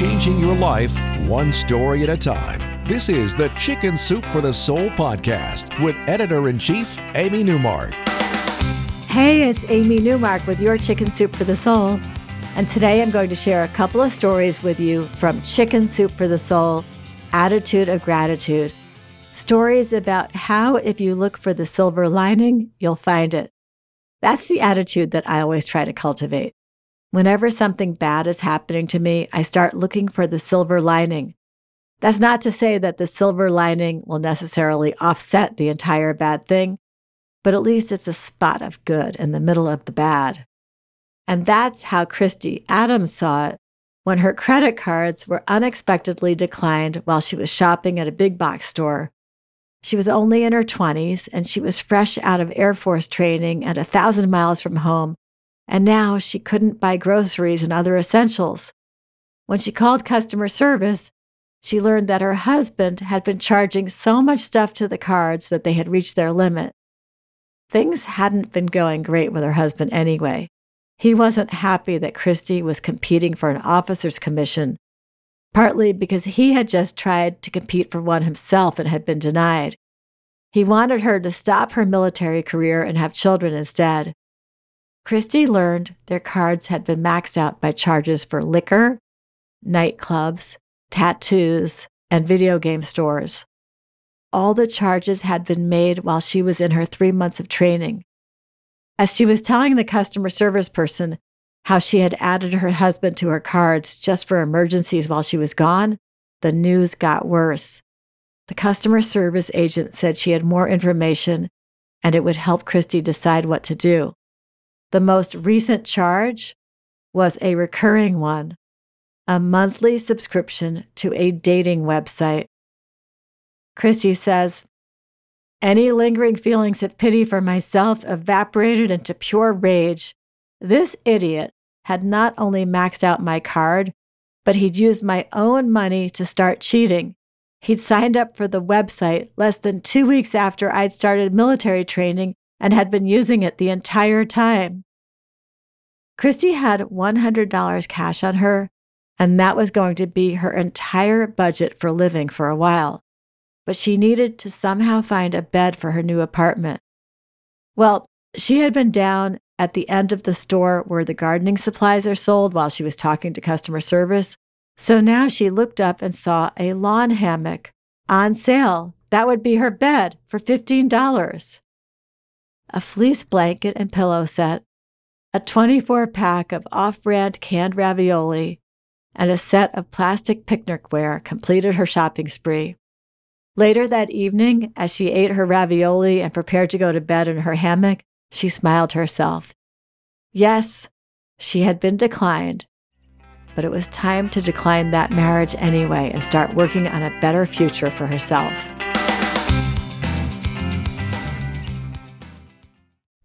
changing your life one story at a time. This is the Chicken Soup for the Soul podcast with editor in chief, Amy Newmark. Hey, it's Amy Newmark with your Chicken Soup for the Soul. And today I'm going to share a couple of stories with you from Chicken Soup for the Soul Attitude of Gratitude. Stories about how, if you look for the silver lining, you'll find it. That's the attitude that I always try to cultivate. Whenever something bad is happening to me, I start looking for the silver lining. That's not to say that the silver lining will necessarily offset the entire bad thing, but at least it's a spot of good in the middle of the bad. And that's how Christy Adams saw it when her credit cards were unexpectedly declined while she was shopping at a big box store. She was only in her 20s and she was fresh out of Air Force training and a thousand miles from home and now she couldn't buy groceries and other essentials. When she called customer service, she learned that her husband had been charging so much stuff to the cards that they had reached their limit. Things hadn't been going great with her husband anyway. He wasn't happy that Christy was competing for an officer's commission, partly because he had just tried to compete for one himself and had been denied. He wanted her to stop her military career and have children instead. Christy learned their cards had been maxed out by charges for liquor, nightclubs, tattoos, and video game stores. All the charges had been made while she was in her three months of training. As she was telling the customer service person how she had added her husband to her cards just for emergencies while she was gone, the news got worse. The customer service agent said she had more information and it would help Christy decide what to do. The most recent charge was a recurring one a monthly subscription to a dating website. Christy says, Any lingering feelings of pity for myself evaporated into pure rage. This idiot had not only maxed out my card, but he'd used my own money to start cheating. He'd signed up for the website less than two weeks after I'd started military training and had been using it the entire time. Christy had $100 cash on her, and that was going to be her entire budget for living for a while. But she needed to somehow find a bed for her new apartment. Well, she had been down at the end of the store where the gardening supplies are sold while she was talking to customer service. So now she looked up and saw a lawn hammock on sale. That would be her bed for $15 a fleece blanket and pillow set, a 24 pack of off brand canned ravioli, and a set of plastic picnicware completed her shopping spree. Later that evening, as she ate her ravioli and prepared to go to bed in her hammock, she smiled to herself. Yes, she had been declined, but it was time to decline that marriage anyway and start working on a better future for herself.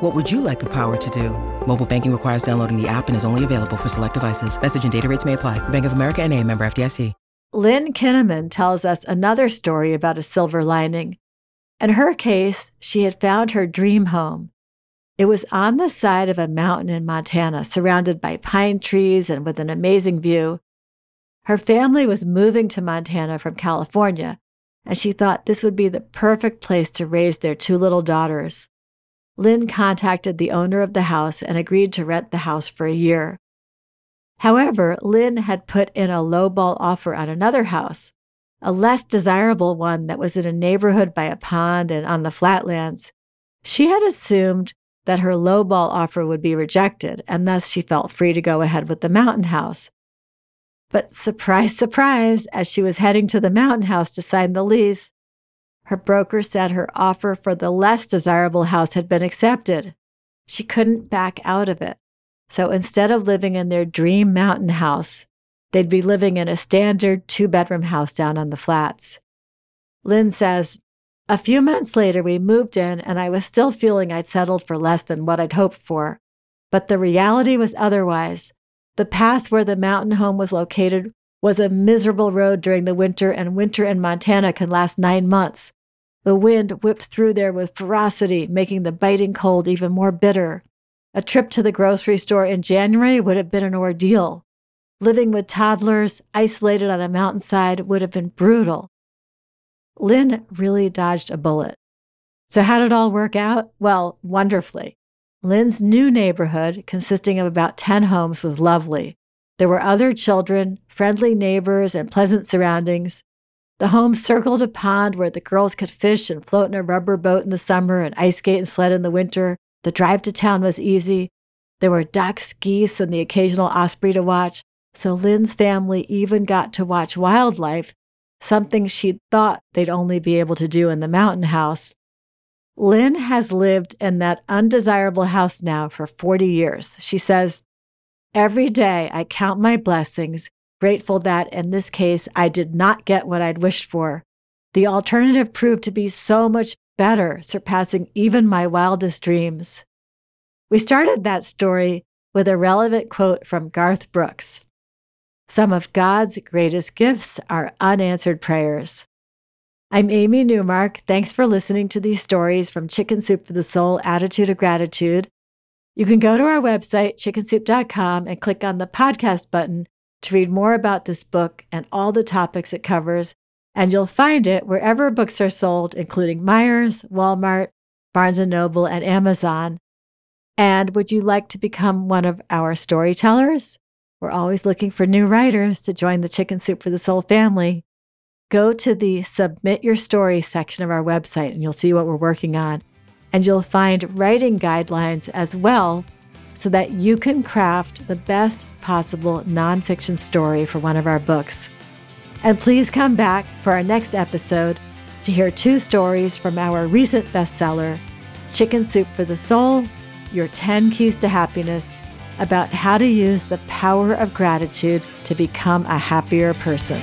What would you like the power to do? Mobile banking requires downloading the app and is only available for select devices. Message and data rates may apply. Bank of America and a member FDIC. Lynn Kinnaman tells us another story about a silver lining. In her case, she had found her dream home. It was on the side of a mountain in Montana, surrounded by pine trees and with an amazing view. Her family was moving to Montana from California, and she thought this would be the perfect place to raise their two little daughters. Lynn contacted the owner of the house and agreed to rent the house for a year. However, Lynn had put in a lowball offer on another house, a less desirable one that was in a neighborhood by a pond and on the flatlands, she had assumed that her lowball offer would be rejected, and thus she felt free to go ahead with the mountain house. But surprise, surprise, as she was heading to the mountain house to sign the lease, her broker said her offer for the less desirable house had been accepted. She couldn't back out of it. So instead of living in their dream mountain house, they'd be living in a standard two bedroom house down on the flats. Lynn says, A few months later, we moved in, and I was still feeling I'd settled for less than what I'd hoped for. But the reality was otherwise. The pass where the mountain home was located was a miserable road during the winter, and winter in Montana can last nine months. The wind whipped through there with ferocity, making the biting cold even more bitter. A trip to the grocery store in January would have been an ordeal. Living with toddlers, isolated on a mountainside, would have been brutal. Lynn really dodged a bullet. So, how did it all work out? Well, wonderfully. Lynn's new neighborhood, consisting of about 10 homes, was lovely. There were other children, friendly neighbors, and pleasant surroundings. The home circled a pond where the girls could fish and float in a rubber boat in the summer and ice skate and sled in the winter. The drive to town was easy. There were ducks, geese, and the occasional osprey to watch. So Lynn's family even got to watch wildlife, something she'd thought they'd only be able to do in the mountain house. Lynn has lived in that undesirable house now for 40 years. She says, Every day I count my blessings grateful that in this case I did not get what I'd wished for. The alternative proved to be so much better, surpassing even my wildest dreams. We started that story with a relevant quote from Garth Brooks Some of God's greatest gifts are unanswered prayers. I'm Amy Newmark. Thanks for listening to these stories from Chicken Soup for the Soul Attitude of Gratitude. You can go to our website, chickensoup.com, and click on the podcast button to read more about this book and all the topics it covers, and you'll find it wherever books are sold, including Meijer's, Walmart, Barnes & Noble, and Amazon. And would you like to become one of our storytellers? We're always looking for new writers to join the Chicken Soup for the Soul family. Go to the Submit Your Story section of our website and you'll see what we're working on. And you'll find writing guidelines as well so that you can craft the best possible nonfiction story for one of our books. And please come back for our next episode to hear two stories from our recent bestseller, Chicken Soup for the Soul Your 10 Keys to Happiness, about how to use the power of gratitude to become a happier person.